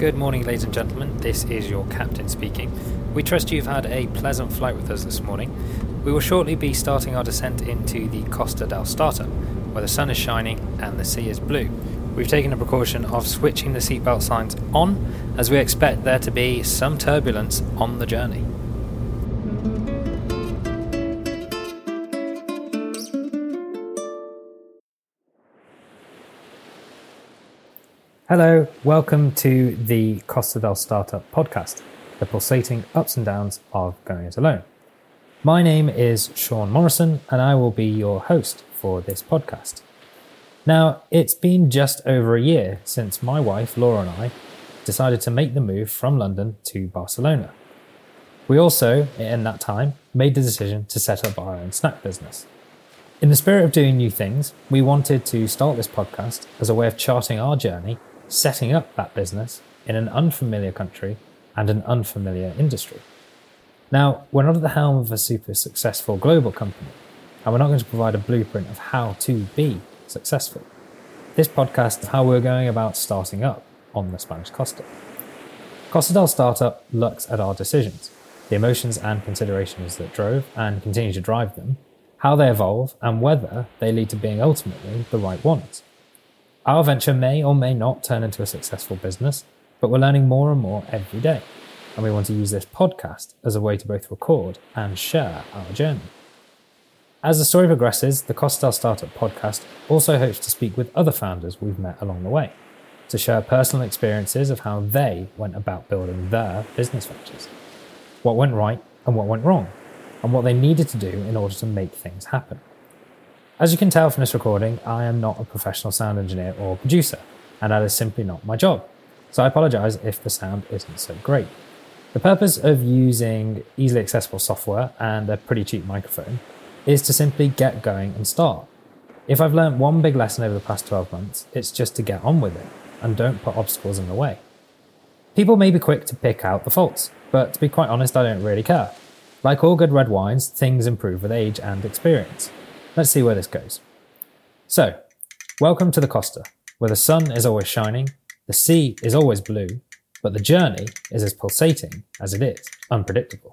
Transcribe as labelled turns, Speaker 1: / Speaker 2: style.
Speaker 1: Good morning, ladies and gentlemen. This is your captain speaking. We trust you've had a pleasant flight with us this morning. We will shortly be starting our descent into the Costa del Startup, where the sun is shining and the sea is blue. We've taken the precaution of switching the seatbelt signs on as we expect there to be some turbulence on the journey. Hello, welcome to the Costa del Startup podcast, the pulsating ups and downs of going it alone. My name is Sean Morrison, and I will be your host for this podcast. Now, it's been just over a year since my wife, Laura, and I decided to make the move from London to Barcelona. We also, in that time, made the decision to set up our own snack business. In the spirit of doing new things, we wanted to start this podcast as a way of charting our journey setting up that business in an unfamiliar country and an unfamiliar industry. Now, we're not at the helm of a super successful global company, and we're not going to provide a blueprint of how to be successful. This podcast is how we're going about starting up on the Spanish Costa. Costa del Startup looks at our decisions, the emotions and considerations that drove and continue to drive them, how they evolve, and whether they lead to being ultimately the right ones. Our venture may or may not turn into a successful business, but we're learning more and more every day. And we want to use this podcast as a way to both record and share our journey. As the story progresses, the Costa del Startup podcast also hopes to speak with other founders we've met along the way to share personal experiences of how they went about building their business ventures, what went right and what went wrong, and what they needed to do in order to make things happen. As you can tell from this recording, I am not a professional sound engineer or producer, and that is simply not my job. So I apologize if the sound isn't so great. The purpose of using easily accessible software and a pretty cheap microphone is to simply get going and start. If I've learned one big lesson over the past 12 months, it's just to get on with it and don't put obstacles in the way. People may be quick to pick out the faults, but to be quite honest, I don't really care. Like all good red wines, things improve with age and experience. Let's see where this goes. So, welcome to the Costa, where the sun is always shining, the sea is always blue, but the journey is as pulsating as it is unpredictable.